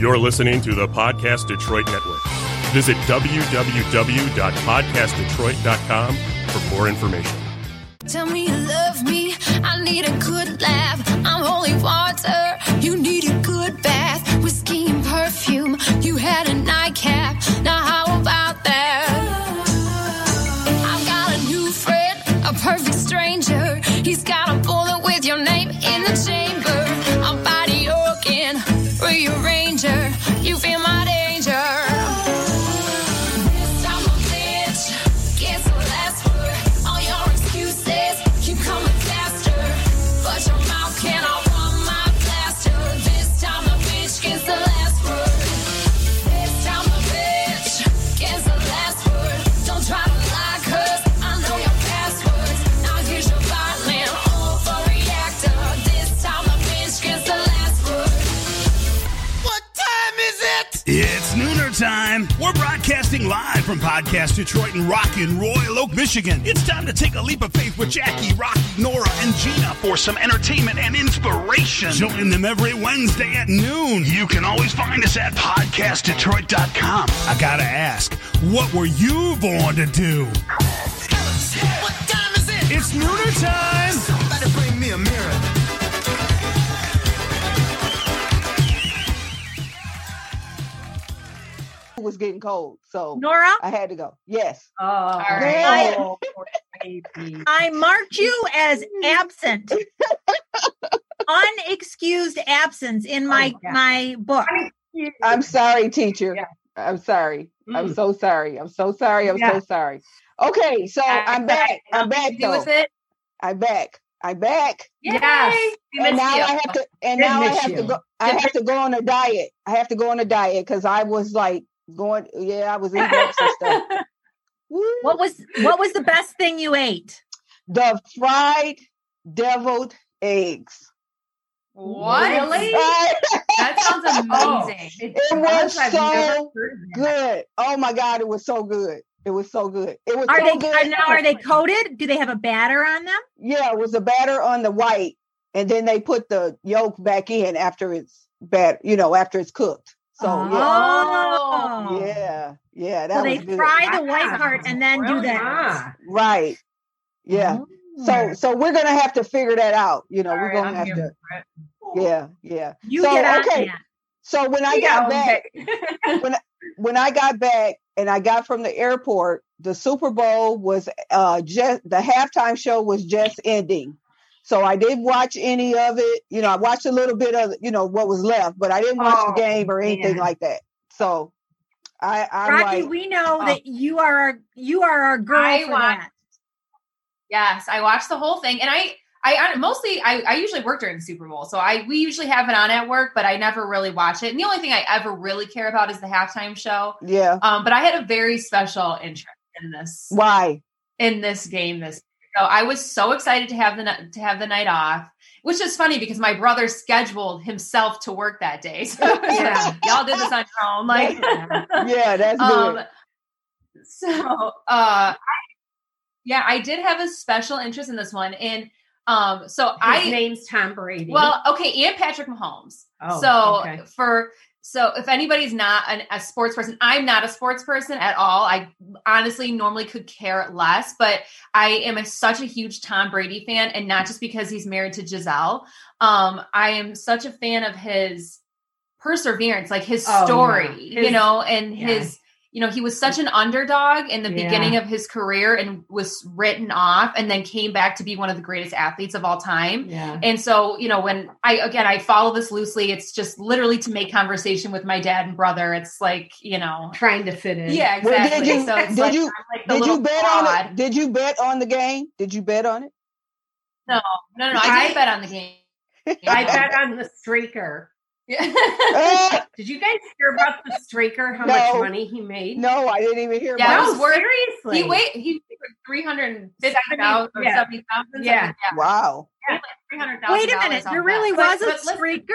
You're listening to the Podcast Detroit Network. Visit www.podcastdetroit.com for more information. Tell me you love me. I need a good laugh. I'm holy water. You need a good bath. Whiskey and perfume. You had a nightcap. Now how about that? Broadcasting live from Podcast Detroit and Rockin' Royal Oak, Michigan. It's time to take a leap of faith with Jackie, Rocky, Nora, and Gina for some entertainment and inspiration. Join them every Wednesday at noon. You can always find us at podcastdetroit.com. I gotta ask, what were you born to do? What time is it? It's nooner time. Somebody bring me a mirror. Was getting cold, so Nora, I had to go. Yes. oh, right. oh. I marked you as absent, unexcused absence in my Oh, yeah. my book. I'm sorry, teacher. Yeah. I'm sorry. I'm Mm. so sorry. I'm so sorry. I'm Yeah. so sorry. Okay, so I'm back. I'm back Do though. with it. I'm back. I'm back. Yes. And now you. I have to and Did now I miss have to go I have to go on a diet. I have to go on a diet because I was like going yeah, I was eating up some stuff. Woo. What was what was the best thing you ate? The fried deviled eggs. What? Really? That sounds oh, amazing. It was so heard of that. good. Oh my god, it was so good. It was so good. It was Are so they good. are now are they coated? Do they have a batter on them? Yeah, it was a batter on the white, and then they put the yolk back in after it's bat, you know, after it's cooked. So Oh. yeah, yeah, yeah. That So they was good. fry the white Wow. part and then do Brilliant. that. right. Yeah. So so we're gonna have to figure that out. You know, All we're gonna I'm have to. Yeah, yeah. You So, get on okay. that. So when I Yeah, got back, okay. when I got back and I got from the airport, the Super Bowl was uh just the halftime show was just ending. So I didn't watch any of it. You know, I watched a little bit of you know what was left, but I didn't watch Oh, the game or anything man. like that. So I I'm Rocky, like we know Oh. that you are our you are our girl I for want- that. Yes, I watched the whole thing, and I, I I mostly, I, I usually work during the Super Bowl, so I we usually have it on at work, but I never really watch it. And the only thing I ever really care about is the halftime show. yeah. Um, but I had a very special interest in this Why? in this game. This so I was so excited to have the to have the night off, which is funny because my brother scheduled himself to work that day. So Yeah. y'all did this on your own, like. Yeah, that's good. Um, so, uh, I, yeah, I did have a special interest in this one, and um, so His I name's Tom Brady. well, okay, and Patrick Mahomes. Oh, so okay. for so if anybody's not an, a sports person, I'm not a sports person at all. I honestly normally could care less, but I am a, such a huge Tom Brady fan, and not just because he's married to Gisele. Um, I am such a fan of his perseverance, like his Oh, story, you know, and yeah. his. You know, he was such an underdog in the Yeah. beginning of his career and was written off and then came back to be one of the greatest athletes of all time. yeah. And so, you know, when I again I follow this loosely, it's just literally to make conversation with my dad and brother. It's like, you know, Trying to fit in. yeah, Well, exactly. did you- so did like, you- like Did you little bet on it? Did you bet on the game? Did you bet on it? No, no, no. I I- didn't bet on the game. I bet on the streaker. Yeah. Uh, Did you guys hear about the streaker? How No. much money he made? no, I didn't even hear Yeah, about it no, was worth- seriously. he wait. He three hundred fifty thousand or Yeah. seventy thousand. Yeah. it. Wow. three hundred thousand. Wait a minute, there really was a streaker?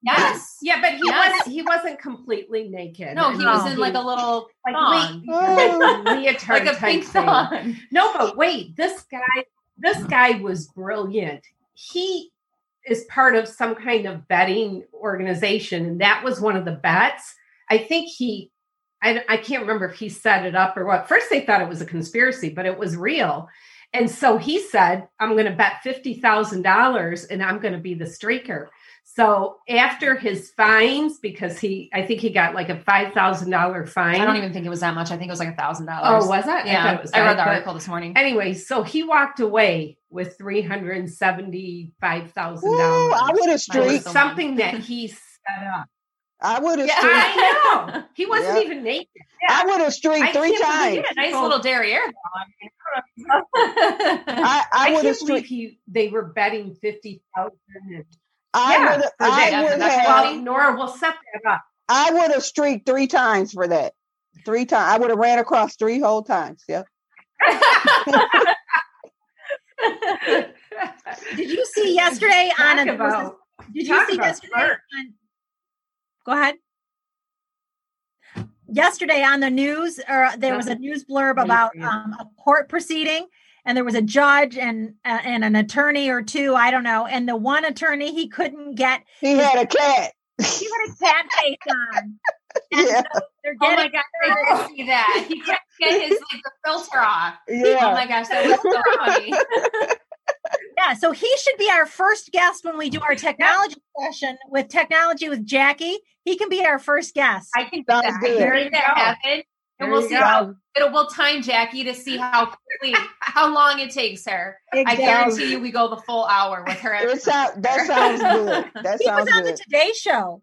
Yes. Yeah, but he Yes. wasn't. He wasn't completely naked. No, he was in like a little like thong. le- like Oh. leotard like a type pink thing. thong. No, but wait, this guy, this guy was brilliant. He is part of some kind of betting organization, and that was one of the bets. I think he, I, I can't remember if he set it up or what. First, they thought it was a conspiracy, but it was real. And so he said, I'm going to bet $50,000 and I'm going to be the streaker. So after his fines, because he, I think he got like a $5,000 fine. I don't even think it was that much. I think it was like a thousand dollars. Oh, was it? Yeah, thought it was I read the article this morning. Anyway, so he walked away with three hundred and seventy-five thousand Ooh, I dollars. would have That streaked. Something that he set up. I would have Yeah, streaked. I know he wasn't Yeah. even naked. I would have streaked I three can't believe times. nice So- little derriere. I, I I, would have can't streaked. he they were betting fifty thousand. I Yeah, would. I would have. funny. Nora, we'll set that up. I would have streaked three times for that. Three times. I would have ran across three whole times. Yep. Did you see yesterday on Talk a, about Did you see yesterday? On, go ahead. Yesterday on the news, or there was a news blurb What do you about um, a court proceeding, and there was a judge and uh, and an attorney or two. I don't know. And the one attorney he couldn't get He had a cat. he had a cat face on. And Yeah. so they're Oh my gosh, I did see that. He can't get his like the filter off. Yeah. Oh my gosh, that was so funny. Yeah, so he should be our first guest when we do our technology session with technology with Jackie. He can be our first guest. I can do Sounds that. good. I can There make you that happen. There And we'll see go. how it'll we'll time Jackie to see how quickly how long it takes her. I guarantee you we go the full hour with her. It sound, that sounds good. That He was sounds on the. Today Show.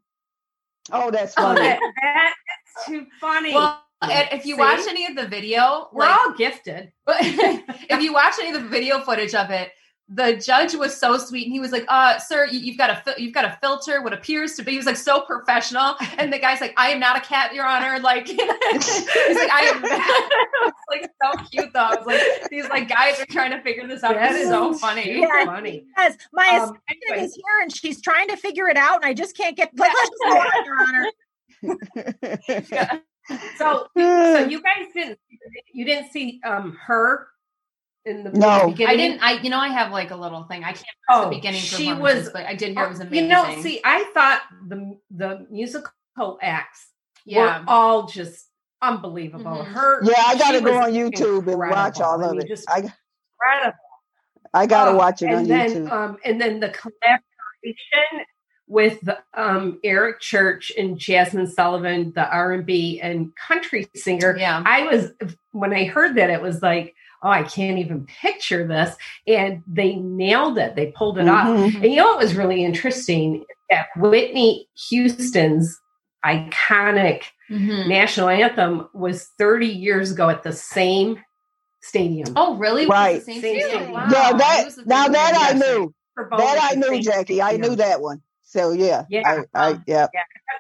Oh, that's Oh, funny. that, that's too funny. Well, and if you See? watch any of the video, we're like, all gifted. if you watch any of the video footage of it, the judge was so sweet, and he was like, "Uh, sir, you, you've got a fil- you've got a filter what appears to be." He was like so professional, and the guy's like, "I am not a cat, Your Honor." Like he's like, "I am." it was like so cute though. I was like, these like guys are trying to figure this out. That It's is so funny. too Yeah. funny. Yes, my Um, assistant anyway. is here and she's trying to figure it out, and I just can't get. Like, let's just go on, Your Honor. So, so you guys didn't you didn't see um her in the No. beginning? I didn't. I you know I have like a little thing. I can't Oh, oh, the beginning she was- but I did hear it was amazing. You know, see, I thought the the musical acts yeah. were all just unbelievable. Mhm. Her, yeah, I got to go on YouTube and watch incredible. all I of mean, it. just I, incredible. I got to Oh, watch it on and then, YouTube. Um, and then the collaboration with um, Eric Church and Jazmine Sullivan, the R and B and country singer. Yeah. I was when I heard that it was like, oh, I can't even picture this, and they nailed it. They pulled it off. Mhm. And you know what was really interesting? That Whitney Houston's iconic Mhm. national anthem was 30 years ago at the same stadium. Oh, really? Right. Was it the same Same season? thing. Wow. yeah, that now that I knew. That I knew, Jackie. I stadium. knew that one. So yeah, Yeah. I, I um, yeah.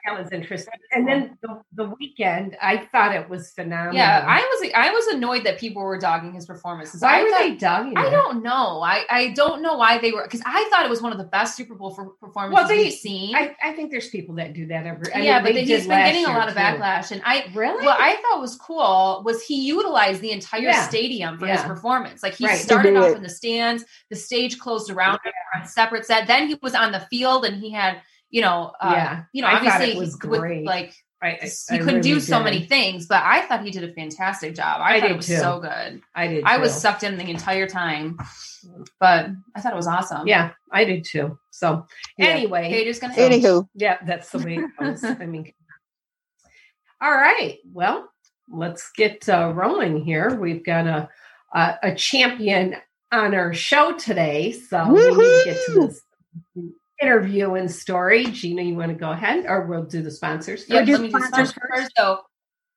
that was interesting. And then the, the Weeknd, I thought it was phenomenal. Yeah, I was I was annoyed that people were dogging his performances. why I were thought- they dogging I it? don't know. I, I don't know why they were because I thought it was one of the best Super Bowl for performances Well, they- we've seen. I, I think there's people that do that every. I yeah, mean, but they then he's been getting a lot of too. backlash, and I Really? what I thought was cool was he utilized the entire Yeah. stadium for his performance. Like he Right. started He off did. in the stands, the stage closed around him on a separate set. Then he was on the field, and he had you know, uh, Yeah. you know, I obviously it was he- with, great. like I, I, he I couldn't do really so did. many things, but I thought he did a fantastic job. I, I thought did it was too. so good. I did. I was sucked in the entire time, but I thought it was awesome. Yeah, I did too. So Yeah. anyway, Paige is gonna. Anywho, Yeah, that's the way it goes. I mean, all right. Well, let's get uh, rolling here. We've got a, a a champion on our show today, so we need to get to this interview and story. Gina, you want to go ahead, or we'll do the sponsors? Yep, do sponsors sponsors first. So,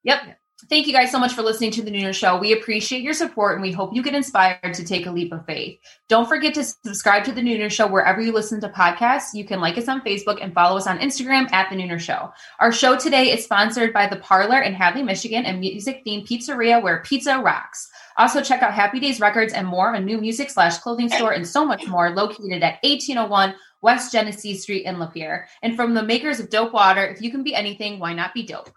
yep. Thank you guys so much for listening to the Nooner Show. We appreciate your support and we hope you get inspired to take a leap of faith. Don't forget to subscribe to the Nooner Show wherever you listen to podcasts. You can like us on Facebook and follow us on Instagram at the Nooner Show. Our show today is sponsored by The Parlor in Hadley, Michigan, and music themed pizzeria where pizza rocks. Also, check out Happy Days Records and more, a new music slash clothing store, and so much more located at 1801 West Genesee Street in Lapeer. And from the makers of Dope Water, if you can be anything, why not be dope?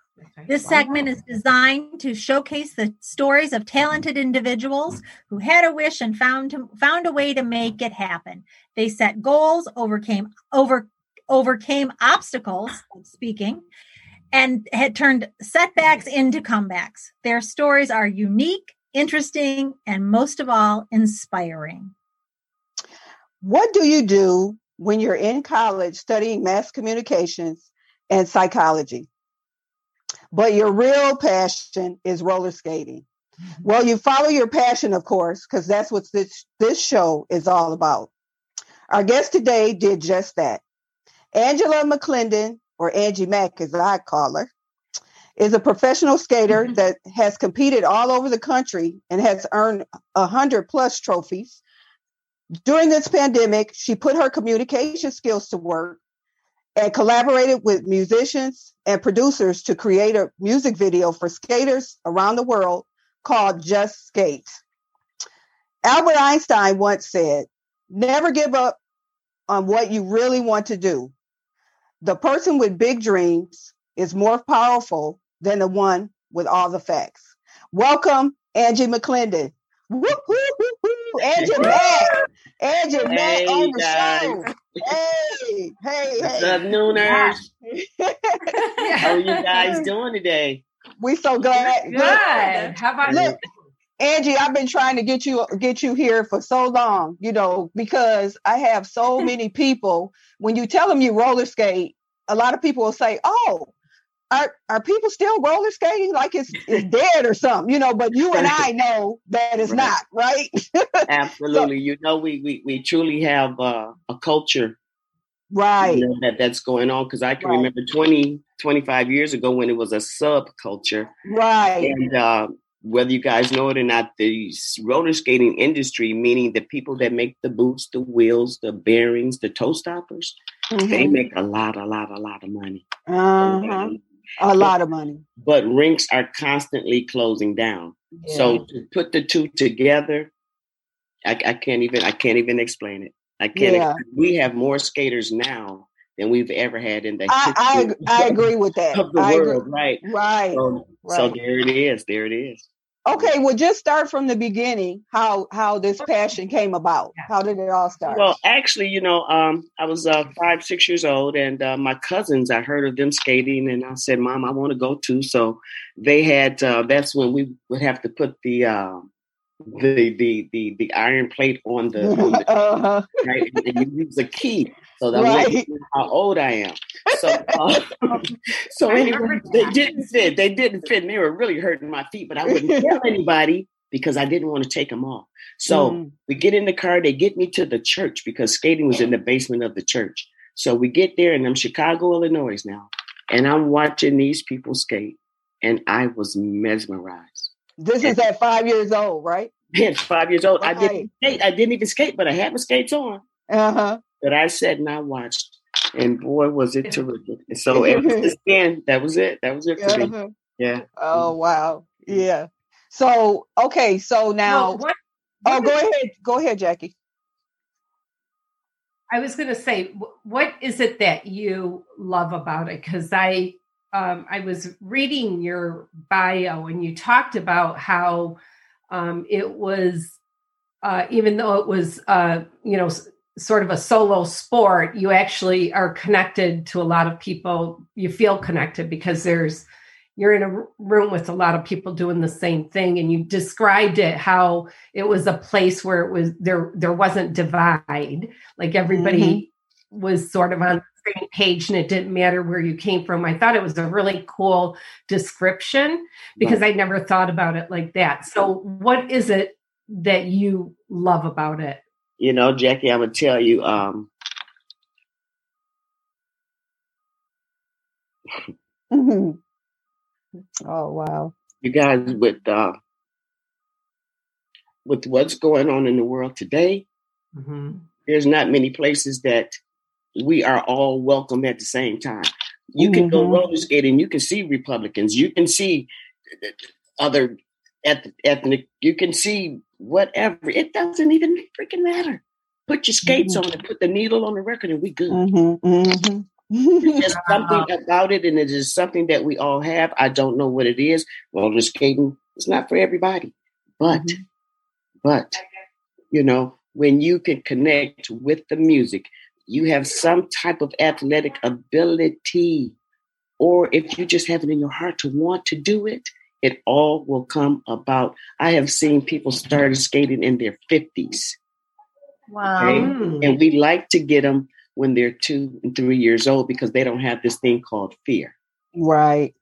This segment is designed to showcase the stories of talented individuals who had a wish and found to, found a way to make it happen. They set goals, overcame over overcame obstacles, speaking, and had turned setbacks into comebacks. Their stories are unique, interesting, and most of all, inspiring. What do you do when you're in college studying mass communications and psychology? But your real passion is roller skating. Mm-hmm. Well, you follow your passion, of course, because that's what this, this show is all about. Our guest today did just that. Angela McClendon, or Angie Mack as I call her, is a professional skater mm-hmm. that has competed all over the country and has earned a hundred plus trophies. During this pandemic, she put her communication skills to work and collaborated with musicians and producers to create a music video for skaters around the world called Just Skate. Albert Einstein once said, Never give up on what you really want to do. The person with big dreams is more powerful than the one with all the facts. Welcome, Angie McClendon. Woo, woo, woo. Angie Mack. Angie Mack Hey, on the guys. show. Hey, hey, What's up, Nooners? How are you guys doing today? we so glad. Good. How about Look, Angie, I've been trying to get you get you here for so long, you know, because I have so many people. When you tell them you roller skate, a lot of people will say, "Oh, are are people still roller skating like it's it's dead or something?" You know, but you and I know that it's Right. not, right? Absolutely. you know, we, we, we truly have uh, a culture right. you know, that, that's going on because I can Right. remember 20, 25 years ago when it was a subculture. Right. And uh, whether you guys know it or not, the roller skating industry, meaning the people that make the boots, the wheels, the bearings, the toe stoppers, they Mhm. make a lot, a lot, a lot of money. Uh-huh. A lot of money. But rinks are constantly closing down. So to put the two together, I, I can't even I can't even explain it. I can't. Yeah. We have more skaters now than we've ever had in the I, I I agree with that. of the I agree. world, right? Right. So, so there it is. There it is. Okay, well, just start from the beginning. How how this passion came about? How did it all start? Well, actually, you know, um, I was uh, five, six years old, and uh, my cousins, I heard of them skating, and I said, "Mom, I want to go too." So they had. Uh, that's when we would have to put the uh, the the the the iron plate on the, on the uh-huh. right, and you use a key. So that Right. right. how old I am. So, uh, so anyway, they didn't fit. They didn't fit. And they were really hurting my feet, but I wouldn't tell anybody because I didn't want to take them off. So Mm. we get in the car. They get me to the church because skating was in the basement of the church. So we get there, and I'm Chicago, Illinois now, and I'm watching these people skate, and I was mesmerized. this is at five years old, right? Man, five years old. I didn't skate. I didn't even skate, but I had my skates on. Uh huh. But I sat and I watched, and boy, was it terrific. And so ever since then, that was it. That was it for me. Uh-huh. Yeah. Oh wow, yeah. So okay, so now, Well, what, oh, go is- ahead, go ahead, Jackie. I was going to say, what is it that you love about it? Because I, um, I was reading your bio, and you talked about how um, it was, uh, even though it was, uh, you know, s- sort of a solo sport, you actually are connected to a lot of people. You feel connected because there's you're in a room with a lot of people doing the same thing and you described it how it was a place where it was there there wasn't divide. Like everybody mm-hmm. was sort of on the same page and it didn't matter where you came from. I thought it was a really cool description because i never thought about it like that. So what is it that you love about it You know, Jackie, I'm gonna tell you. Um. Oh wow. you guys, with uh, with what's going on in the world today, there's not many places that we are all welcome at the same time. You can go Mhm. roller skating. You can see Republicans. You can see other eth- ethnic. You can see whatever. It doesn't even freaking matter. Put your skates on and put the needle on the record, and we good. Mm-hmm, mm-hmm, There's something about it, and it is something that we all have. I don't know what it is. Roller skating is not for everybody, but Mhm. but you know when you can connect with the music, you have some type of athletic ability, or if you just have it in your heart to want to do it, it all will come about. I have seen people start skating in their fifties. Wow. Okay. Mm. And we like to get them when they're two and three years old because they don't have this thing called fear. Right.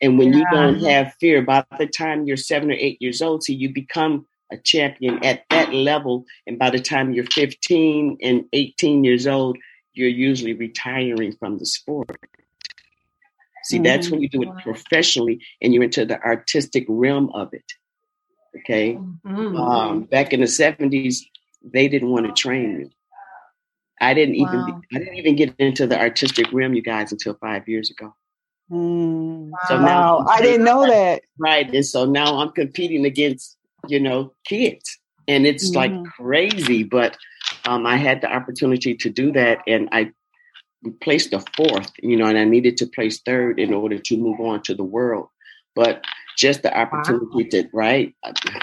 And when you don't have fear, by the time you're seven or eight years old, so you become a champion at that level. And by the time you're 15 and 18 years old, you're usually retiring from the sport. See, that's when you do it professionally and you're into the artistic realm of it. Okay. Mm. Um, back in the 70s, they didn't want to train me. I didn't even Wow. I didn't even get into the artistic realm, you guys, until five years ago. Mm. So now Wow. I didn't know that. right, and so now I'm competing against you know kids, and it's like Mhm. crazy. But um, I had the opportunity to do that, and I placed a fourth, you know, and I needed to place third in order to move on to the world. But just the opportunity to right,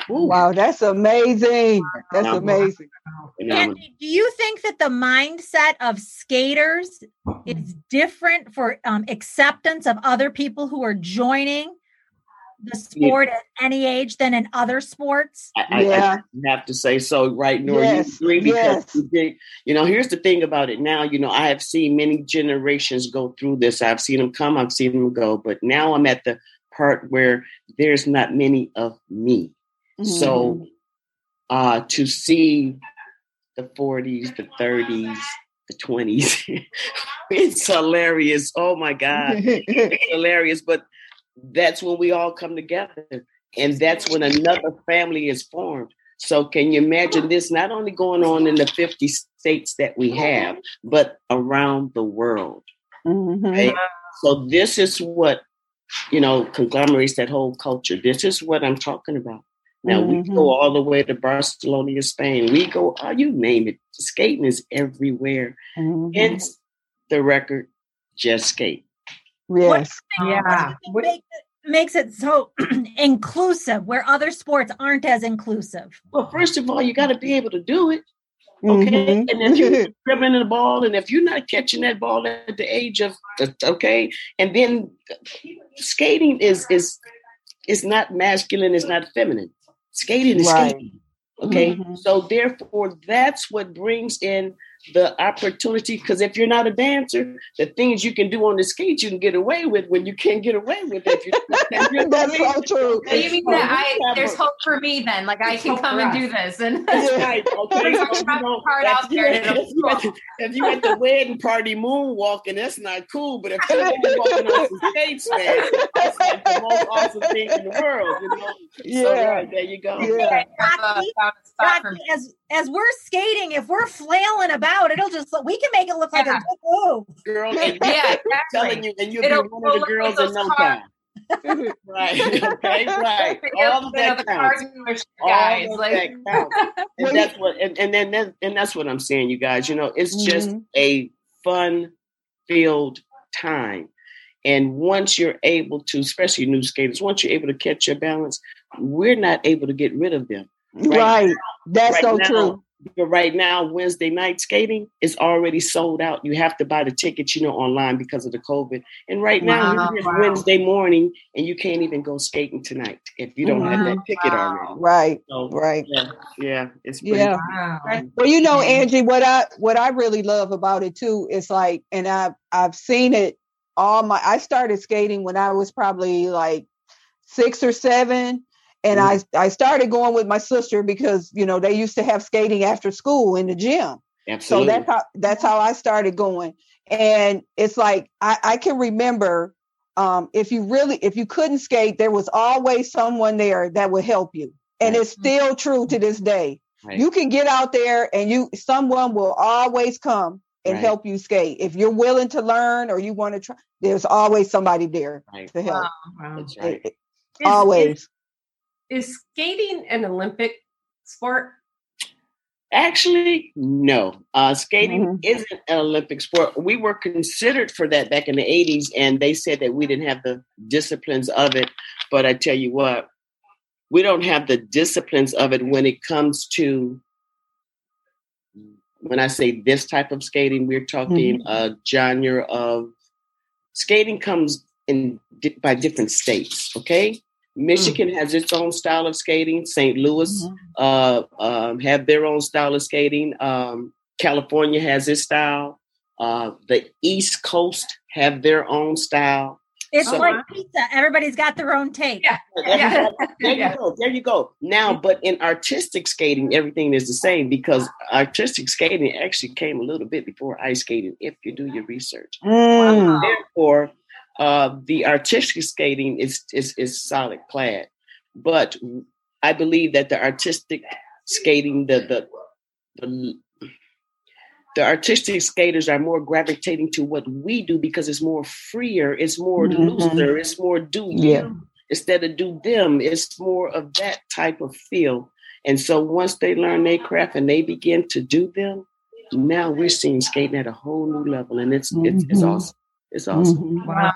Woo, Wow, that's amazing. That's Now- amazing. phenomenal. Andy, do you think that the mindset of skaters is different for um, acceptance of other people who are joining the sport at any age than in other sports? I, I- Yeah. I have to say so, right, Nora? Yes, You agree because yes. you did- you know, here's the thing about it now. You know, I have seen many generations go through this. I've seen them come, I've seen them go, but now I'm at the part where there's not many of me. Mm-hmm. So uh to see the 40s, the 30s, the 20s, it's hilarious. Oh my God it's hilarious, but that's when we all come together. And that's when another family is formed. So can you imagine this not only going on in the 50 states that we have, but around the world? Mhm. Right? So this is what, you know, conglomerates that whole culture. This is what I'm talking about. Now we Mhm. go all the way to Barcelona, Spain. We go, oh, you name it. Skating is everywhere. Mhm. Hence the record, just skate. Yes. Yeah. What makes it, makes it so inclusive where other sports aren't as inclusive? Well, first of all, you got to be able to do it. Okay. Mhm. And if you're dribbling the ball, and if you're not catching that ball at the age of, okay. And then skating is, is, is not masculine, it's not feminine. Skating is Right. skating. Okay. Mhm. So therefore, that's what brings in the opportunity. Because if you're not a dancer, the things you can do on the skates, you can get away with when you can't get away with it. If you, if you're That's so true. So you mean that I there's hope for me then? Like I can come and us. do this and right. Okay. So, you know, heart if out you there at- if you at the- if you at the wedding party moonwalking, that's not cool. But if you're walking on some skates, man, that's like the most awesome thing in the world. You know. So Yeah. right, there you go. Yeah. I've, uh, Rocky, found a spot for Rocky, as as we're skating, if we're flailing about, it'll just we can make it look like Yeah. a good move. Girl, and Yeah, I'm telling you, and you'll It'll be one of the girls in no those time. right. Okay. Right. All of that the car counts. dealership All guys, of like that counts. And that's what and, and then that, and that's what I'm saying, you guys. You know, it's just Mhm. a fun filled time. And once you're able to, especially new skaters, once you're able to catch your balance, we're not able to get rid of them. Right. That's right so now, true. But right now, Wednesday night skating is already sold out. You have to buy the tickets, you know, online because of the COVID. And right now, Wow, it's wow. Wednesday morning, and you can't even go skating tonight if you don't have that mm-hmm. ticket Wow. already. Right. So, Right. yeah, yeah, it's pretty Yeah. Wow. Well, you know, Angie, what I what I really love about it too is like, and I've I've seen it all my. I started skating when I was probably like six or seven, and I I started going with my sister because you know they used to have skating after school in the gym. Absolutely. So that's how that's how I started going. And it's like I, I can remember um, if you really if you couldn't skate, there was always someone there that would help you. And Right. it's still true to this day. Right. You can get out there and you someone will always come and Right. help you skate. If you're willing to learn or you want to try, there's always somebody there Right. to help. Wow. That's right. It- it- Is- always. Is, is skating an Olympic sport? Actually, no. Uh, skating Mhm. isn't an Olympic sport. We were considered for that back in the 80s, and they said that we didn't have the disciplines of it. But I tell you what, we don't have the disciplines of it when it comes to, when I say this type of skating, we're talking a genre of skating comes in di- by different states, okay? Michigan has its own style of skating. St. Louis Mhm. uh, um, have their own style of skating. Um, California has its style. Uh, the East Coast have their own style. It's So- like pizza. Everybody's got their own take. Yeah. There you Yeah. go. There you go. Now, but in artistic skating, everything is the same because artistic skating actually came a little bit before ice skating. If you do your research, Mm. therefore, uh, the artistic skating is, is is solid clad. But I believe that the artistic skating, the the the, the artistic skaters are more gravitating to what we do because it's more freer, it's more Mhm. looser, it's more do you Yeah. instead of do them. It's more of that type of feel. And so once they learn their craft and they begin to do them, now we're seeing skating at a whole new level, and it's it's, it's Mhm. awesome. It's awesome. Mhm. Wow.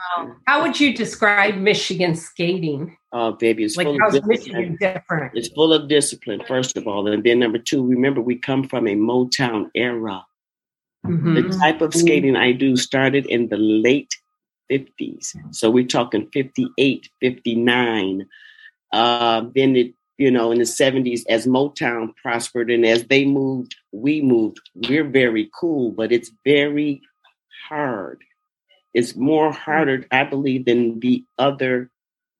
How would you describe Michigan skating? Uh, baby, it's Like, full of how's discipline. Michigan different? It's full of discipline, first of all, and then number two. Remember, we come from a Motown era. Mhm. The type of skating I do started in the late 50s. So we're talking 58, 59. Uh, then it, you know, in the 70s, as Motown prospered and as they moved, we moved. We're very cool, but it's very hard. It's more harder, I believe, than the other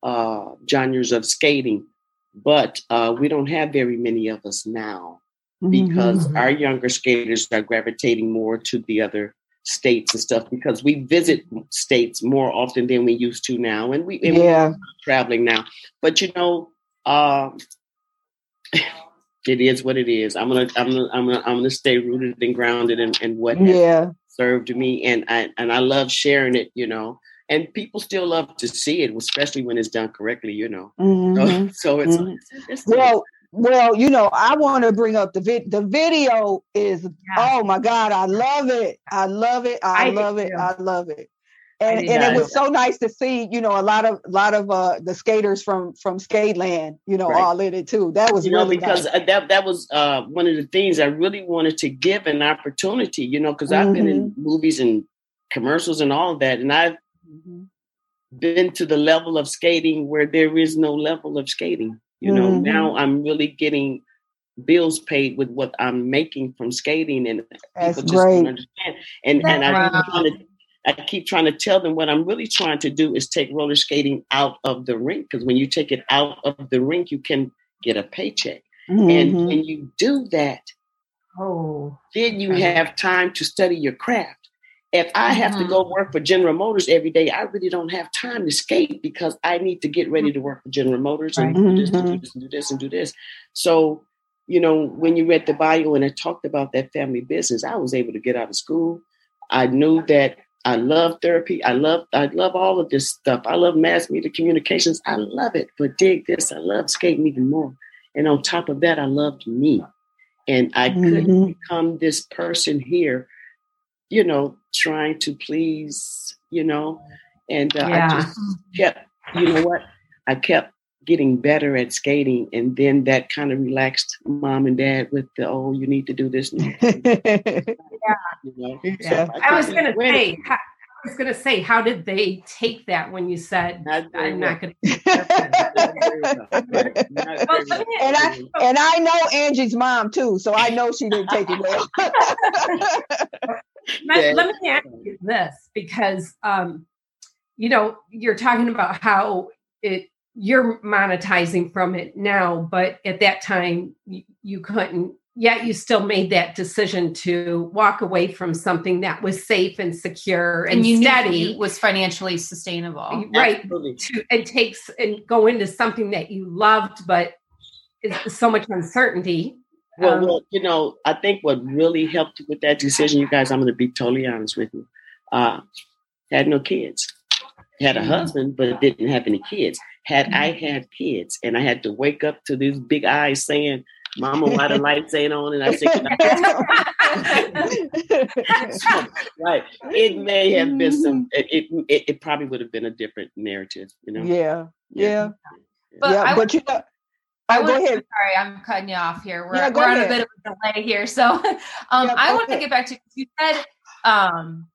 uh, genres of skating. But uh, we don't have very many of us now because Mhm. our younger skaters are gravitating more to the other states and stuff because we visit states more often than we used to now and we and we're Yeah. traveling now but you know um it is what it is i'm gonna i'm gonna i'm gonna, I'm gonna stay rooted and grounded and, and what Yeah. Served me and i and i love sharing it you know and people still love to see it especially when it's done correctly you know Mhm. so it's, Mhm. it's, it's Well, well, you know, I want to bring up the vid. The video is oh my god, I love it. I love it. I, I love it. too. I love it. And and it was so nice to see, you know, a lot of a lot of uh the skaters from from Skateland, you know, Right. all in it too. That was you know because nice. uh, that that was uh, one of the things I really wanted to give an opportunity. You know, because I've been in Mm-hmm. movies and commercials and all of that, and I've been to the level of skating where there is no level of skating. You know, Mhm. now I'm really getting bills paid with what I'm making from skating, and That's people just great. don't understand. And and I Wow. keep trying to. I keep trying to tell them what I'm really trying to do is take roller skating out of the rink because when you take it out of the rink, you can get a paycheck. And Mhm. when you do that, Oh, then you Okay. have time to study your craft. If I have to Mhm. go work for General Motors every day, I really don't have time to skate because I need to get ready to work for General Motors and do this, and do Mhm. this, and do this, and do this. So, you know, when you read the bio and it talked about that family business, I was able to get out of school. I knew that I love therapy. I love I love all of this stuff. I love mass media communications. I love it. But dig this, I love skating even more. And on top of that, I loved me. And I couldn't Mhm. become this person here, you know, trying to please, you know. And uh, Yeah. I just kept, you know what? I kept getting better at skating. And then that kind of relaxed mom and dad with the, oh, you need to do this. and You know? Yeah. So I was gonna went- say. How, I was gonna say, how did they take that when you said Not I'm well. not gonna? Not very well. Right. Not Well, very let me- well. and I and I know Angie's mom too, so I know she didn't take it well. Let, Yeah. let me ask you this because um, you know you're talking about how it you're monetizing from it now, but at that time you, you couldn't. Yet you still made that decision to walk away from something that was safe and secure and, and you knew steady, it was financially sustainable. right? Absolutely. To it takes and go into something that you loved, but it's so much uncertainty. Well, Um, well, you know, I think what really helped with that decision, you guys, I'm going to be totally honest with you. Uh, had no kids. Had a husband, but didn't have any kids. Had I had kids and I had to wake up to these big eyes saying, Mama, why the lights ain't on? And I said, right. It may have been some. It it, it, it probably would have been a different narrative. You know. yeah, yeah, But yeah. I But you know, I oh, go want ahead. Sorry, I'm cutting you off here. We're, Yeah, go we're on a bit of a delay here. So um, Yeah, I want to get back to you said um,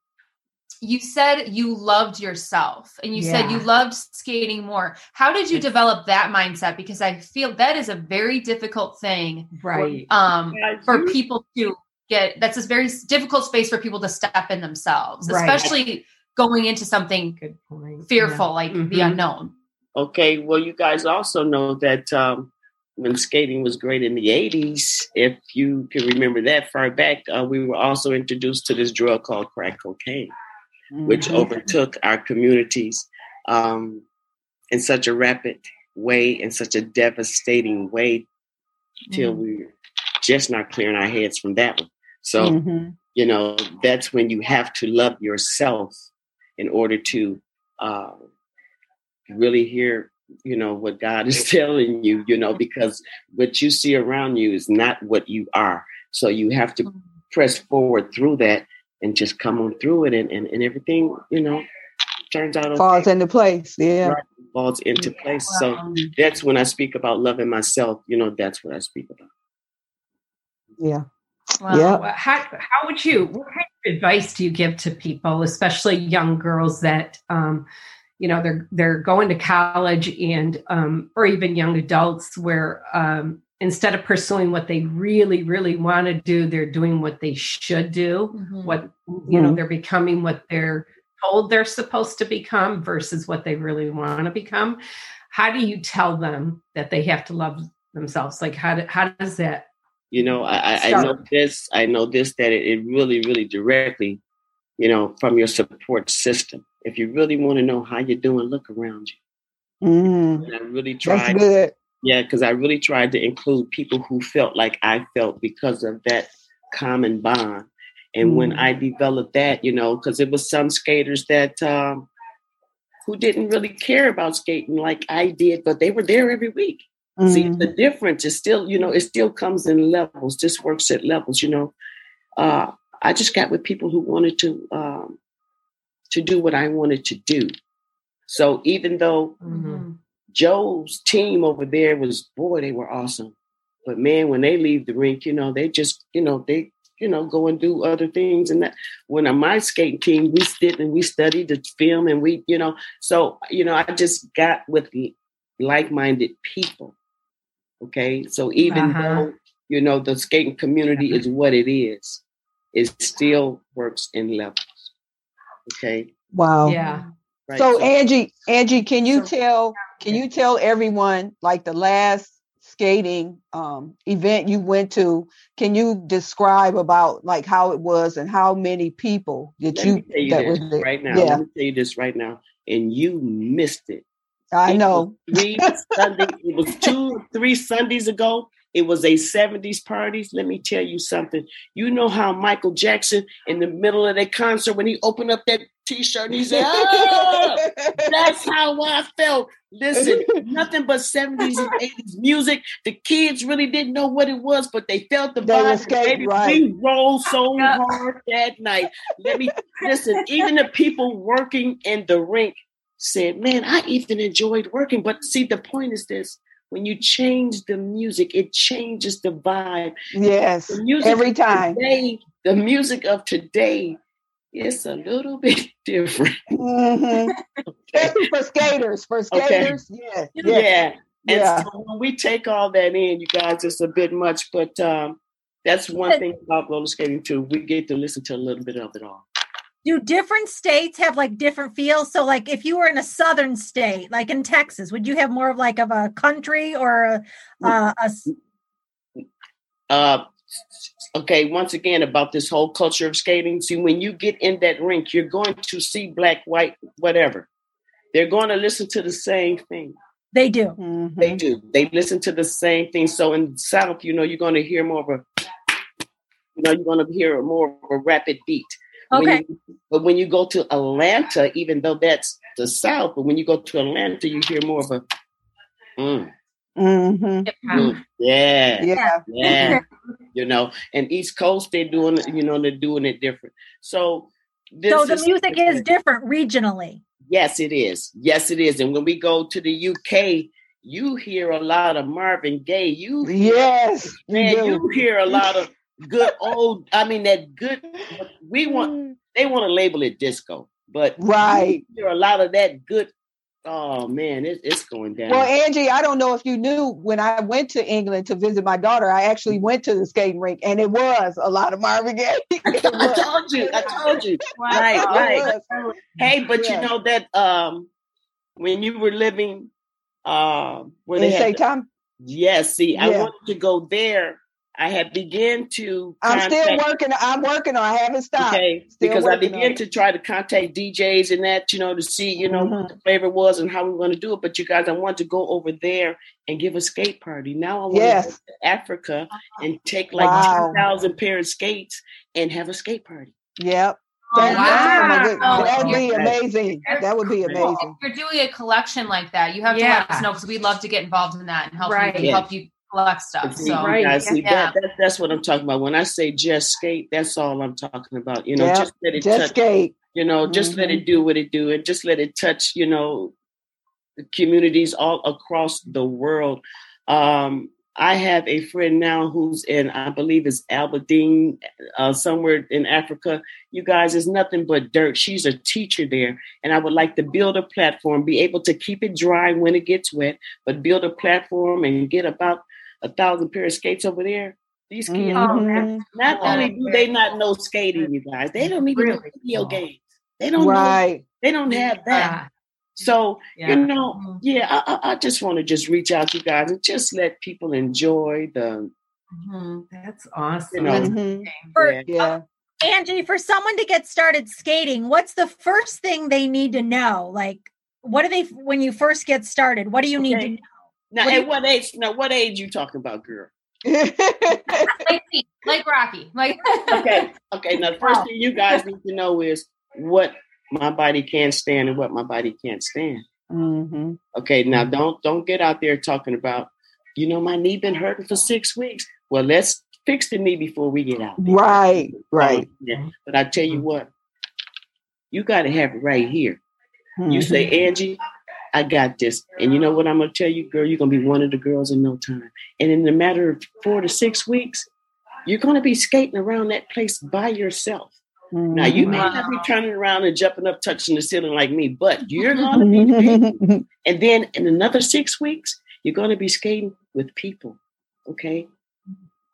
you said you loved yourself and you said you loved skating more. How did you develop that mindset? Because I feel that is a very difficult thing Right. um, Guys, for you- people to get. That's a very difficult space for people to step in themselves, Right. especially going into something Good point. fearful like the Mhm. unknown. Okay, well, you guys also know that um, when skating was great in the 80s, if you can remember that far back, uh, we were also introduced to this drug called crack cocaine, which Mhm. overtook our communities um, in such a rapid way, in such a devastating way, till we're just not clearing our heads from that one. So, Mhm. you know, that's when you have to love yourself in order to uh, really hear, you know, what God is telling you, you know, because what you see around you is not what you are. So you have to press forward through that and just come on through it and, and, and everything, you know, turns out okay, falls into place. Yeah. Right. falls into place. So Um, that's when I speak about loving myself, you know, that's what I speak about. Yeah. wow. Yeah. How how would you? What kind of advice do you give to people, especially young girls that um, you know they're they're going to college and um, or even young adults where um, instead of pursuing what they really really want to do, they're doing what they should do. Mhm. What you know Mhm. they're becoming what they're told they're supposed to become versus what they really want to become. How do you tell them that they have to love themselves? Like how do, how does that? You know, I, I, I know this. I know this that it, it really, really directly, you know, from your support system. If you really want to know how you're doing, look around you. Mm. And I really That's tried, good. Yeah, because I really tried to include people who felt like I felt because of that common bond. And when Mm. I developed that, you know, because it was some skaters that um, who didn't really care about skating like I did, but they were there every week. See, Mhm. the difference is still, you know, it still comes in levels. This works at levels, you know. Uh, I just got with people who wanted to um, to do what I wanted to do. So even though Mhm. Joe's team over there was, boy, they were awesome. But man, when they leave the rink, you know, they just, you know, they, you know, go and do other things. And that when on my skating team, we sit and we studied the film and we, you know, so, you know, I just got with like-minded people. Okay. So even Uh-huh. though, you know, the skating community is what it is, it still works in levels. Okay. Wow. Yeah. Right. So Angie, Angie, can you So- tell can you tell everyone like the last skating um event you went to, can you describe about like how it was and how many people did Let you you that this was there? right now. Yeah, Let me tell you this right now. And you missed it. I It know. Three Sunday, it was two, three Sundays ago. It was a 70s parties. Let me tell you something. You know how Michael Jackson in the middle of that concert when he opened up that t-shirt and he said, "Ah!" That's how I felt. Listen, nothing but 70s and 80s music. The kids really didn't know what it was, but they felt the They vibe. Baby, right. We rolled so hard that night. Let me listen, even the people working in the rink said, Man, I even enjoyed working. But see, the point is this when you change the music, it changes the vibe. yes. The music Every time. Today, the music of today is a little bit different. Mhm. Especially for skaters. For Okay. skaters, yeah. Yeah. Yeah. And Yeah. so when we take all that in, you guys, it's a bit much, but um, that's one thing about roller skating too. We get to listen to a little bit of it all. Do different states have like different feels? So, like, if you were in a southern state, like in Texas, would you have more of like of a country or a, uh, a s- Uh, okay, once again, about this whole culture of skating. See, when you get in that rink, you're going to see black, white, whatever. They're going to listen to the same thing. they do? Mhm. They do. They listen to the same thing. So in the South, you know, you're going to hear more of a, you know, you're going to hear more of a rapid beat. When you- but when you go to Atlanta, even though that's the South, but when you go to Atlanta, you hear more of a, mm, hmm. Mm, Yeah, Yeah. yeah. you know, and East Coast they're doing it, you know, they're doing it different. So this so the music is different regionally. Yes, it is. Yes, it is. And when we go to the UK, you hear a lot of Marvin Gaye. You Yes. man, do. you hear a lot of good old. I mean, that good. We want. They want to label it disco, but Right. you hear a lot of that good. Oh man, it, it's going down. Well, Angie, I don't know if you knew when I went to England to visit my daughter, I actually went to the skating rink and it was a lot of Marvin Gaye. I told you. I told you. Right, right. Hey, but Yeah. you know that um, when you were living, uh, where they In had St. Tom, Yes, see, I Yeah. wanted to go there. I had began to I'm still working. I'm working on. I haven't stopped. Okay, Still because I working began to try to contact DJs and that, you know, to see, you know, Mhm. what the flavor was and how we were going to do it. But you guys, I want to go over there and give a skate party. Now I want Yes. to go to Africa and take like Wow. 2,000 pair of skates and have a skate party. Yep. Oh, That, wow. that would, that would be amazing. That would be Well, amazing. if you're doing a collection like that, you have to let us know because we'd love to get involved in that and help Right. you Yes. help you collect stuff. So you Right. guys, see, Yeah. that, that, that's what I'm talking about. When I say just skate, that's all I'm talking about. You know, Yep. just let it Just touch skate. you know just let it do what it do and just let it touch you know the communities all across the world um i have a friend now who's in i believe it's aberdeen uh, somewhere in africa you guys is nothing but dirt she's a teacher there and i would like to build a platform be able to keep it dry when it gets wet but build a platform and get about a thousand pair of skates over there these kids don't have Mhm. not cool. only do they not know skating, you guys, they don't even know video cool. games. They don't know. Right. They don't have that. So Yeah. you know, Mhm. yeah, I, I, I just want to just reach out to you guys and just let people enjoy the. Mhm. That's awesome. You know, Mhm. For yeah. Yeah. Angie, for someone to get started skating, what's the first thing they need to know? Like, what do they when you first get started? What do you need to know? Now, What at you- what age? Now, what age you talking about, girl? like, me, like Rocky, like Okay, okay. Now, the first Wow. thing you guys need to know is what my body can stand and what my body can't stand. Mhm. Okay, now don't don't get out there talking about, you know, my knee been hurting for six weeks. Well, let's fix the knee before we get out. there. Right. Right. Yeah. But I tell you what, you got to have it right here. You Mhm. say, Angie, I got this. And you know what I'm going to tell you, girl? You're going to be one of the girls in no time. And in a matter of four to six weeks, you're going to be skating around that place by yourself. Mm-hmm. Now, you may not be turning around and jumping up, touching the ceiling like me, but you're going to be. And then in another six weeks, you're going to be skating with people. Okay.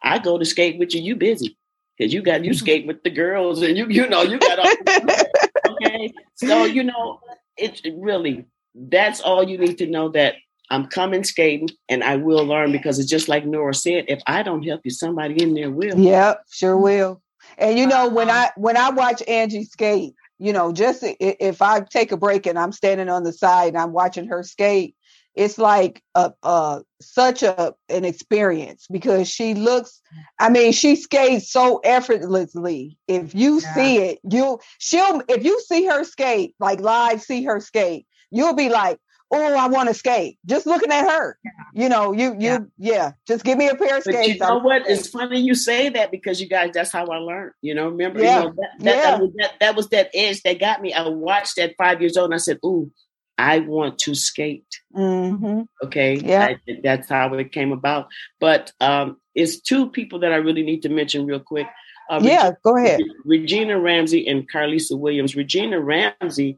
I go to skate with you. You busy because you got you skate with the girls and you you know you got all okay. So you know it it really that's all you need to know that I'm coming skating and I will learn because it's just like Nora said. If I don't help you, somebody in there will. Yep, sure will. And you know, when uh-huh. I when I watch Angie skate, you know, just if I take a break and I'm standing on the side and I'm watching her skate, it's like a, a such a an experience because she looks. I mean, she skates so effortlessly. If you Yeah. see it, you she'll if you see her skate like live, see her skate, you'll be like. Oh, I want to skate. Just looking at her, you know, you you yeah. Just give me a pair of But skates. you know I'm what? skating. It's funny you say that because you guys, that's how I learned. You know, remember, Yeah. you know, that, that, Yeah. that, was, that, that was that edge that got me. I watched at five years old and I said, Ooh, I want to skate. Mhm. Okay. Yeah. I- that's how it came about. But um, it's two people that I really need to mention real quick. Uh, Yeah, go ahead. Regina Ramsey and Carlisa Williams. Regina Ramsey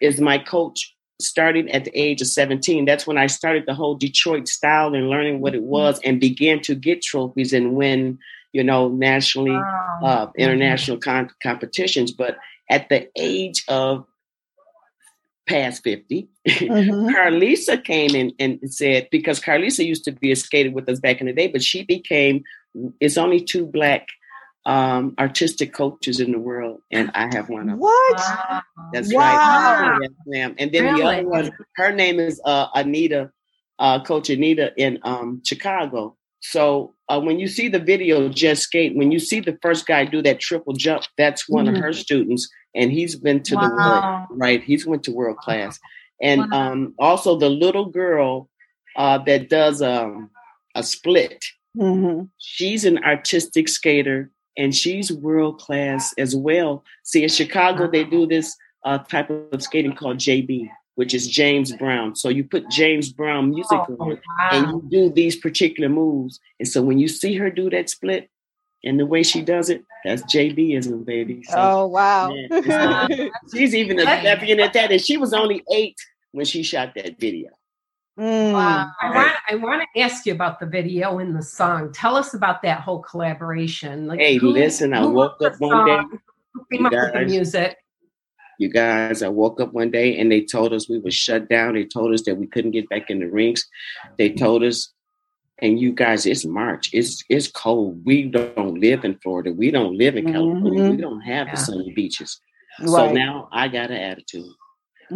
is my coach starting at the age of 17. That's when I started the whole Detroit style and learning what it was and began to get trophies and win, you know, nationally, Wow. uh, international con- competitions. But at the age of past 50, Mhm. Carlisa came in and said, because Carlisa used to be a skater with us back in the day, but she became, it's only two black um, artistic coaches in the world, and I have one of them. What? Wow. That's Wow. right. Yes, ma'am. And then the other one, her name is uh, Anita, uh, Coach Anita in um, Chicago. So uh, when you see the video, Just Skate, when you see the first guy do that triple jump, that's one of her students, and he's been to the world, right? He's went to world class. And Wow. um, also the little girl uh, that does um, a split. hmm She's an artistic skater and she's world class as well. See, in Chicago, they do this uh, type of skating called JB, which is James Brown. So you put James Brown music Oh, on it and you do these particular moves. And so when you see her do that split and the way she does it, that's JBism, baby. So Oh wow. Yeah, she's even a champion at that. And she was only eight when she shot that video. Mm. Wow. I want, I want to ask you about the video and the song. Tell us about that whole collaboration. Like, Hey, listen, I woke up the one day- Who came up with the music? You guys, I woke up one day and they told us we were shut down. They told us that we couldn't get back in the rinks. They told us, and you guys, it's March. It's it's cold. We don't live in Florida. We don't live in California. Mhm. We don't have Yeah. the sunny beaches. Right. So now I got an attitude.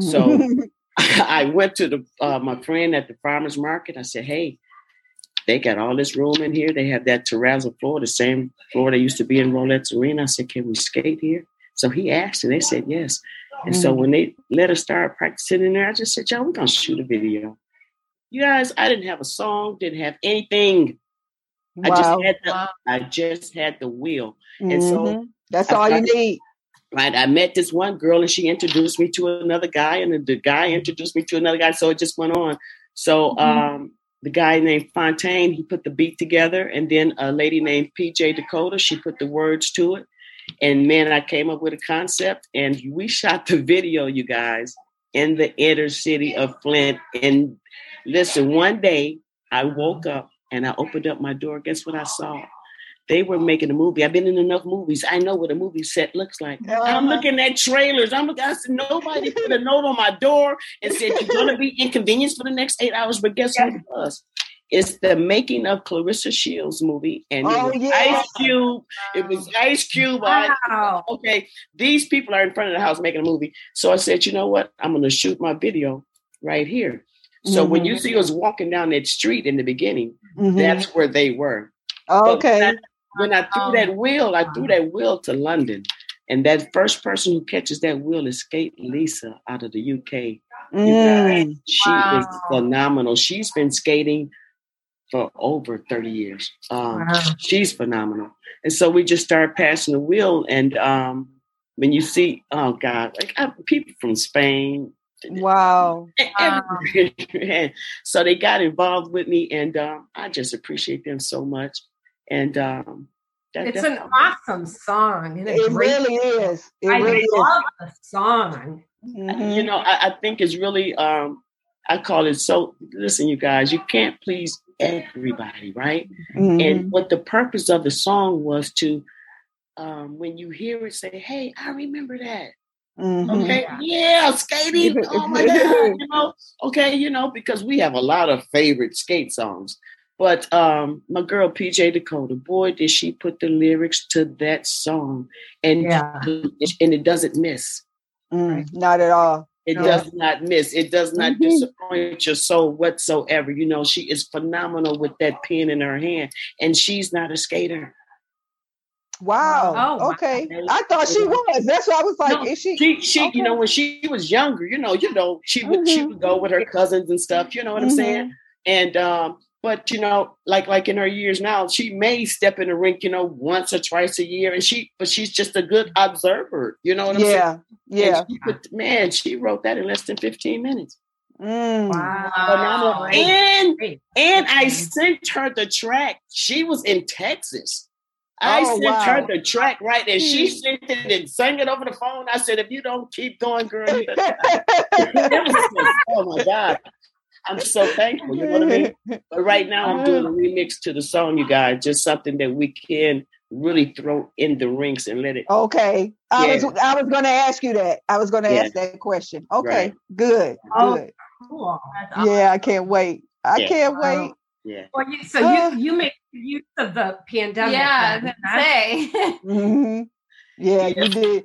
So I went to the uh, my friend at the farmers market. I said, "Hey, they got all this room in here. They have that terrazzo floor, the same floor that used to be in Rolex Arena." I said, "Can we skate here?" So he asked, and they said yes. And so Mhm. when they let us start practicing in there, I just said, "Y'all, we're gonna shoot a video." You guys, I didn't have a song, didn't have anything. I just had the Wow. I just had the will. and so Mhm. that's I all you started- need. right? I met this one girl and she introduced me to another guy, and then the guy introduced me to another guy. So it just went on. So um, the guy named Fontaine, he put the beat together, and then a lady named PJ Dakota, she put the words to it. And man, I came up with a concept, and we shot the video, you guys, in the inner city of Flint. And listen, one day I woke up and I opened up my door. Guess what I saw? They were making a movie. I've been in enough movies. I know what a movie set looks like. I'm Uh-huh. looking at trailers. I'm looking. I said, nobody put a note on my door and said you're going to be inconvenienced for the next eight hours. But guess what it was? It's the making of Claressa Shields movie, and it Oh, was yeah. Ice Cube. It was Ice Cube. I- Wow. okay, these people are in front of the house making a movie. So I said, you know what? I'm going to shoot my video right here. So when Mhm. you see us walking down that street in the beginning, Mhm. that's where they were. okay. When I threw that wheel, I threw that wheel to London. And that first person who catches that wheel is Skate Lisa out of the UK. You guys, Mm. She Wow. is phenomenal. She's been skating for over 30 years. Um, Wow. She's phenomenal. And so we just started passing the wheel. And um, when you see, oh God, like I, people from Spain, Wow. everywhere. so they got involved with me, and um, I just appreciate them so much. And um, that, It's an awesome song. And It great really is. It I really is. love the song. Mhm. you know, I, I think it's really, um, I call it so. Listen, you guys, you can't please everybody, right? Mhm. And what the purpose of the song was to, um, when you hear it, say, "Hey, I remember that." Mhm. Okay, yeah, skating. Oh my god, you know. Okay, you know, because we have a lot of favorite skate songs. But um, my girl PJ Dakota, boy, did she put the lyrics to that song, and Yeah. and it doesn't miss. Mm, Not at all. It Yeah. does not miss. It does not Mhm. disappoint your soul whatsoever. You know, she is phenomenal with that pen in her hand, and she's not a skater. Wow. Oh, wow. okay. I thought she was. That's why I was like, No, is she? She, she, Okay. you know, when she was younger, you know, you know, she would, she Mhm. would go with her cousins and stuff. You know what I'm Mhm. saying? And um, but you know, like like in her years now, she may step in the rink, you know, once or twice a year, and she, but she's just a good observer. You know what I'm saying? Yeah. Yeah. And put, man, she wrote that in less than 15 minutes. Mm. Wow. And and I Mm-hmm. sent her the track. She was in Texas. I Oh, sent wow. her the track right, and she sent it and sang it over the phone. I said, "If you don't keep going, girl, you was just- oh my god, I'm so thankful. You know what I mean? But right now, I'm doing a remix to the song, you guys. Just something that we can really throw in the rinks and let it. Okay. I Yeah. was I was gonna ask you that. I was gonna Yeah. ask that question. Okay. Right. Good. Oh, Good. Cool. Yeah, I can't wait. I Yeah. can't Wow. wait. Yeah. Well, you, so Uh. you you make use of the pandemic. yeah, I was then, gonna huh? say. hmm Yeah, Yeah. you did.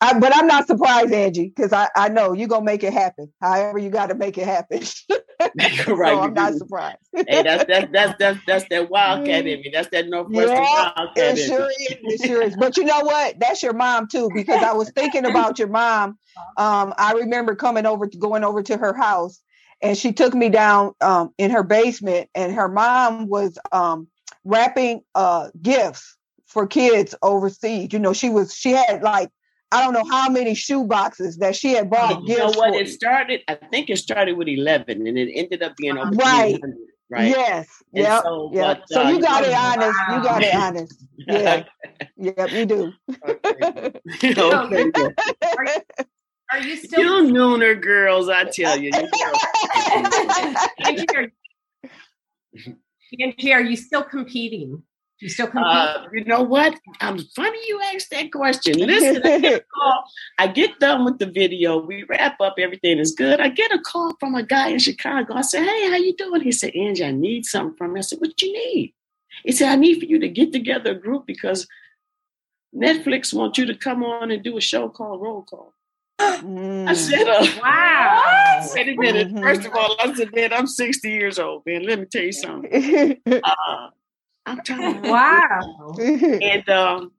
I, but I'm not surprised, Angie, because I, I know you're gonna make it happen. However, you got to make it happen. right. I'm not surprised. Hey, that's that's that's that's that's that wildcat in me. That's that northwestern Yeah, wildcat It sure is. It sure is. But you know what? That's your mom too, because I was thinking about your mom. Um, I remember coming over to going over to her house, and she took me down um, in her basement, and her mom was um, wrapping uh, gifts for kids overseas. You know, she was she had like I don't know how many shoe boxes that she had bought You know what? for. It started. I think it started with eleven, and it ended up being over Right. Right. Yes. And Yep. so, yep. but, so uh, you got it know- honest. You got it honest. Yeah. yep. You do. okay. Are you still You nooner girls, I tell you. you girls. Angie, are you still competing? Do you still compete? Uh, you know what? I'm funny you asked that question. Listen, I get a call. I get done with the video. We wrap up. Everything is good. I get a call from a guy in Chicago. I said, "Hey, how you doing?" He said, "Angie, I need something from you." I said, "What you need?" He said, "I need for you to get together a group because Netflix wants you to come on and do a show called Roll Call." Mm. I said, uh, wow. Wait a minute. Mhm. First of all, I said, man, I'm 60 years old, man. Let me tell you something. Uh, I'm telling you. Wow. And um,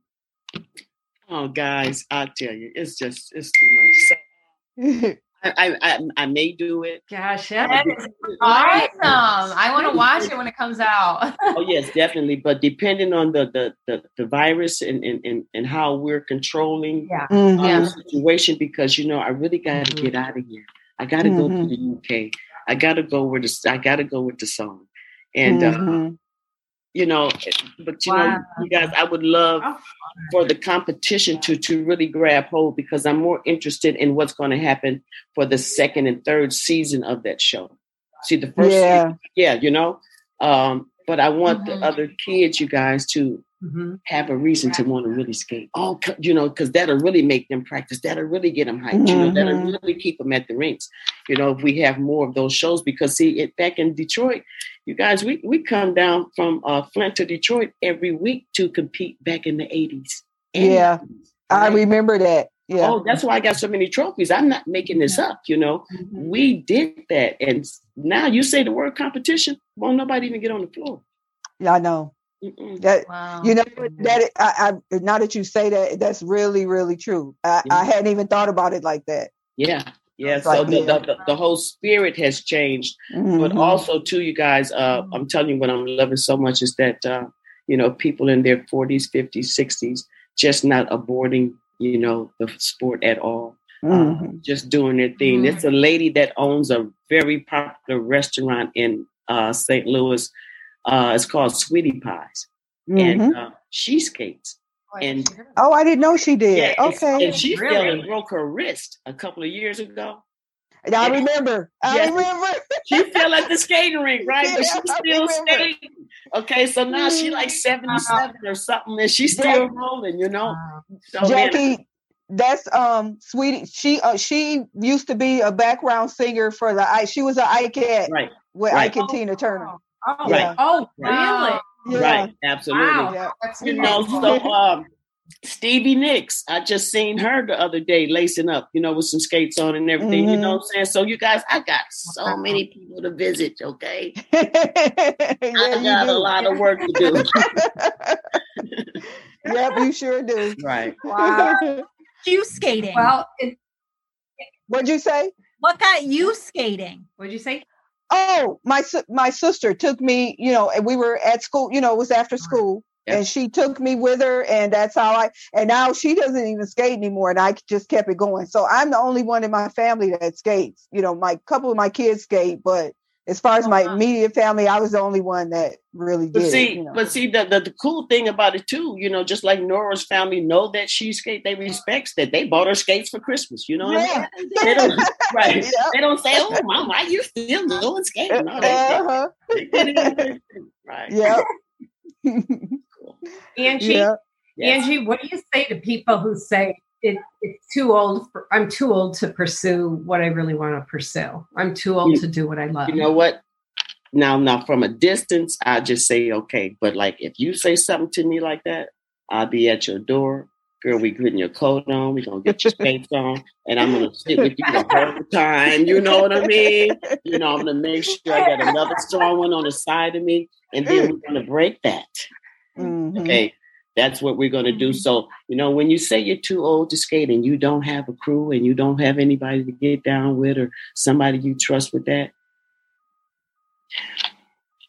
oh, guys, I tell you, it's just it's too much. So I, I, I, I may do it. Gosh, That that is awesome. I want to watch it when it comes out. Oh yes, definitely. But depending on the the the, the virus and, and and and how we're controlling Yeah. Mhm. um, Yeah. the situation, because you know, I really got to Mhm. get out of here. I got to go to the UK. I got to go where the I got to go with the song, and uh, Mhm. You know, but you know, you guys, I would love Oh. for the competition to to really grab hold because I'm more interested in what's going to happen for the second and third season of that show. See, the first, Yeah. season, yeah, you know, um, but I want Mhm. the other kids, you guys, to Mhm. have a reason to want to really skate. All you know, because that'll really make them practice. That'll really get them hyped. You know, that'll Mhm. really keep them at the rinks. You know, if we have more of those shows, because see, it back in Detroit, you guys, we we come down from uh, Flint to Detroit every week to compete back in the eighties. Yeah. I remember that. Yeah. Oh, that's why I got so many trophies. I'm not making this up. You know, Mhm. we did that, and now you say the word competition, won't nobody even get on the floor. Yeah, I know. Mm-mm. That Wow. you know that I, I now that you say that that's really really true. I, I hadn't even thought about it like that. Yeah, yeah. Right, So the, yeah. the, the, the whole spirit has changed. but Mhm. also too you guys uh, i'm telling you what i'm loving so much is that uh, you know people in their 40s 50s 60s just not aborting you know the sport at all Mhm. uh, just doing their thing Mhm. it's a lady that owns a very popular restaurant in uh, st louis uh, it's called sweetie pies Mhm. and uh, she skates and oh, I didn't know she did. yeah, okay, and she fell and broke her wrist a couple of years ago I remember. I Yes. remember. she fell at the skating rink, right? But she's still skating. Okay, so now she like 77 or something, and she's still rolling, you know. So, man, Jackie, that's um sweetie. She uh, she used to be a background singer for the I. She was an Ikette right, with right. Ike and Tina Turner. Oh, Yeah. oh, Wow. really? Yeah. right, absolutely. Wow. Yeah. That's You know, so um, Stevie Nicks, I just seen her the other day lacing up, you know, with some skates on and everything. You know what I'm saying? So, you guys, I got so many people to visit. Okay, yeah, I you got a lot of work to do. yep, you sure do. right. Wow. You skating. Well, it, What'd you say? what got you skating? what'd you say? Oh, my my sister took me. You know, and we were at school. You know, it was after school, Yeah. and she took me with her, and that's how I. And now she doesn't even skate anymore, and I just kept it going. So I'm the only one in my family that skates. You know, my couple of my kids skate, but as far as my wow. immediate family, I was the only one that really But did. see, it, you know. but see, the, the the cool thing about it too, you know, just like Nora's family know that she skate, they respects that. They bought her skates for Christmas. You know what I mean? They don't, right? Yep. They don't say, "Oh, mom, why you still going skating?" No, they, Uh-huh. they did it. right? Yep. Angie, yeah. Angie, what do you say to people who say it, it's too old for I'm too old to pursue what I really want to pursue. I'm too old You- to do what I love. You know what? Now, now, from a distance, I just say okay. But like, if you say something to me like that, I'll be at your door. Girl, we getting your coat on. We gonna get your skates on, and I'm gonna sit with you the whole time. You know what I mean? You know, I'm gonna make sure I got another strong one on the side of me, and then we're gonna break that. Mhm. Okay, that's what we're gonna do. Mm-hmm. So, you know, when you say you're too old to skate and you don't have a crew and you don't have anybody to get down with or somebody you trust with that,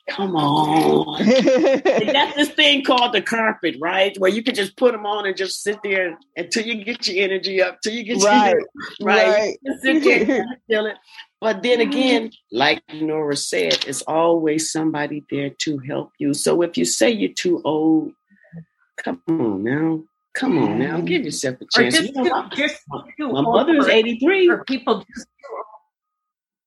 Come on. that's this thing called the carpet, right? Where you can just put them on and just sit there until you get your energy up, till you get Right, your right. right. Just sit there and feel it. But then mm-hmm. again, like Nora said, it's always somebody there to help you. So if you say you're too old, come on now. Come on now. Give yourself a chance. just You know, my, just my mother is 83. for people just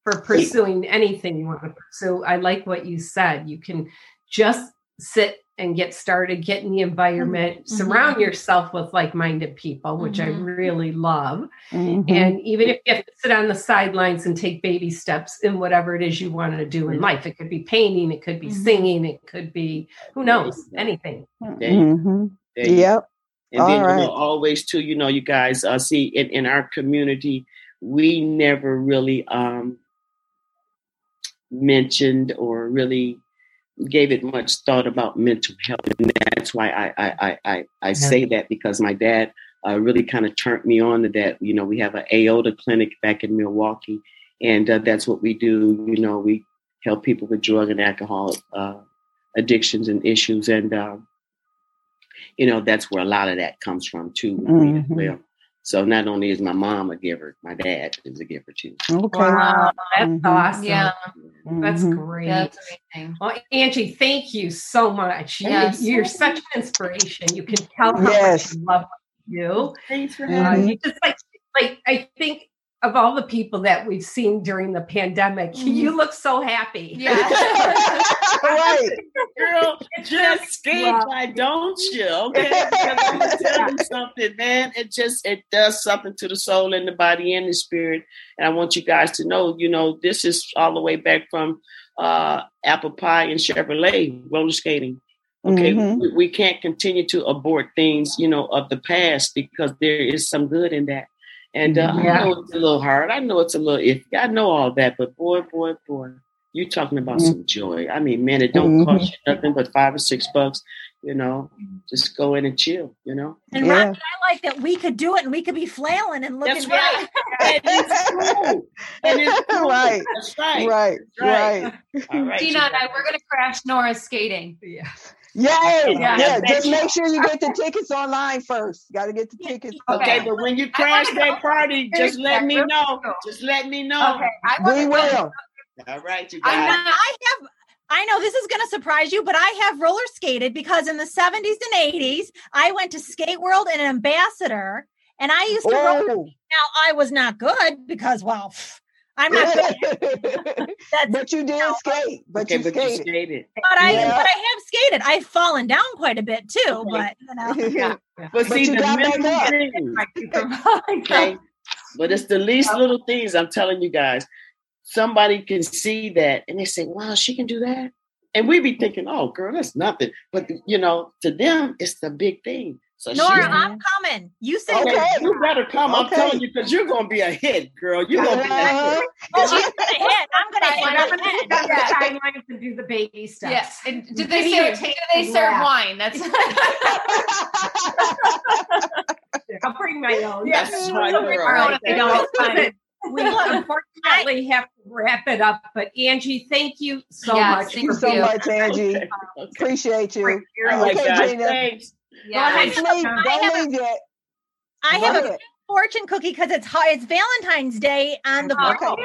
for pursuing anything you want to pursue. I like what you said. You can just sit and get started, get in the environment, Mhm. surround yourself with like-minded people, which I Mhm. really love. Mhm. And even if you have to sit on the sidelines and take baby steps in whatever it is you want to do in life, it could be painting, it could be singing, it could be who knows, anything. There you. There you Yep. And All then you know, always too, you know, you guys uh, see in, in our community, we never really um, mentioned or really gave it much thought about mental health, and that's why I I I I, I say that because my dad uh, really kind of turned me on to that. You know, we have an AODA clinic back in Milwaukee, and uh, that's what we do. You know, we help people with drug and alcohol uh, addictions and issues, and um, you know that's where a lot of that comes from too with me as Mhm. well. So not only is my mom a giver, my dad is a giver too. Okay. Wow, that's Mhm. awesome. Yeah, That's Mhm. great. that's amazing. Well, Angie, thank you so much. You- Yes. You're such an inspiration. You can tell how Yes. much you love what you do. Thanks for Uh, Mhm. you just like, like I think of all the people that we've seen during the pandemic, you look so happy. Yeah. right. Girl, just skate, Wow. why don't you? Okay, because I'm gonna tell you something, man. It just it does something to the soul and the body and the spirit. And I want you guys to know, you know, this is all the way back from uh, apple pie and Chevrolet roller skating. Okay, Mhm. we, we can't continue to abort things, you know, of the past because there is some good in that. And uh, Yeah. I know it's a little hard. I know it's a little iffy. I know all that, but boy, boy, boy, you're talking about Mhm. some joy. I mean, man, it don't cost you nothing but five or six bucks. You know, just go in and chill. You know, And Yeah. Rocky, I like that we could do it and we could be flailing and looking That's right. and it's cool. And it's cool. Right. That's right. Right. Right. Right. All right. Gina you and I, we're going to crash Nora's skating. Yeah. Yay! Yeah. Yeah, just you- make sure you get the tickets online first. Got to get the tickets. Okay, Okay. but when you crash that party, just let me Real know. quick. Just let me know. Okay, I We to will. All right, you I'm guys. not. I have I know this is going to surprise you, but I have roller skated because in the 70s and 80s, I went to Skate World and Ambassador, and I used to roll. Oh. Now, I was not good because, well, pff, I'm not good. That's, but you did skate. But okay, you but you skated. skated. but I Yeah. but I have skated. I've fallen down quite a bit too, but you know. Yeah. But, But see, you the got back up. things, okay? But it's the least little things I'm telling you guys. Somebody can see that and they say, wow, she can do that. And we be thinking, oh, girl, that's nothing. But, you know, to them, it's the big thing. So Nora, she's I'm coming. You say Okay. that. you better come. I'm telling you, because you're going to be a hit, girl. You're going to be a hit. Uh-huh. Oh, she's gonna hit. I'm gonna Right, hit. I'm gonna head. Got the timelines and do the baby steps. Yes. And do they can't serve? even Do they serve laugh. wine? That's. I'll bring my own. Yes. That's my girl. our own they don't. Listen, we unfortunately have to wrap it up, but Angie, thank you so Yes, much. thank Thank you so being much, Angie. Okay. okay. Appreciate you. here. Okay. Gina. Thanks. Yeah. Don't leave, I don't have a- leave yet. I have a fortune cookie because it's hot. It's Valentine's Day on the Oh, board. Okay.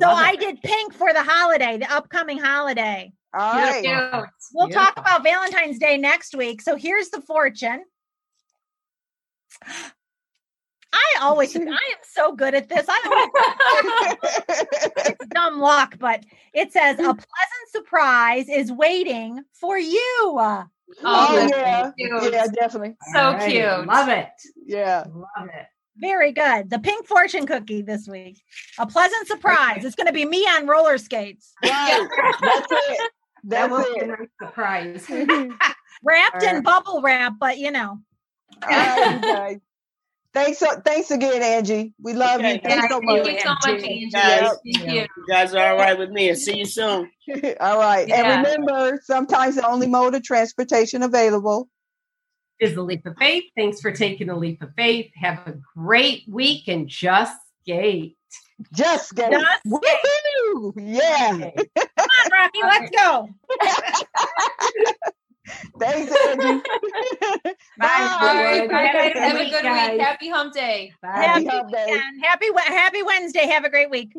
So Love I it. did pink for the holiday, the upcoming holiday. All right. Cute. We'll talk about Valentine's Day next week. So here's the fortune. I always, I am so good at this. I don't it's dumb luck, but it says a pleasant surprise is waiting for you. Oh, Oh, yeah. cute. Yeah, definitely. So All right. cute. Love it. Yeah. Love it. Very good. The pink fortune cookie this week. A pleasant surprise. It's going to be me on roller skates, Right. That's it. That That's will be a nice surprise. wrapped in bubble wrap, but you know. All right, you guys. Thanks, so, thanks again, Angie. We love Okay. you. Thanks so Thank much. you so much, Angie. Guys. Thank you. You guys are all right with me. I'll see you soon. All right. Yeah. And remember, sometimes the only mode of transportation available. is the leap of faith. Thanks for taking the leap of faith. Have a great week and just skate. Just skate. Just Woohoo! Yeah. Come on, Rocky. Let's go. Thanks, Angie. Bye. Bye. Bye. Have a Have a good good week, guys. week. Happy hump day. Bye. Happy Happy hump day. Happy Happy Wednesday. Have a great week.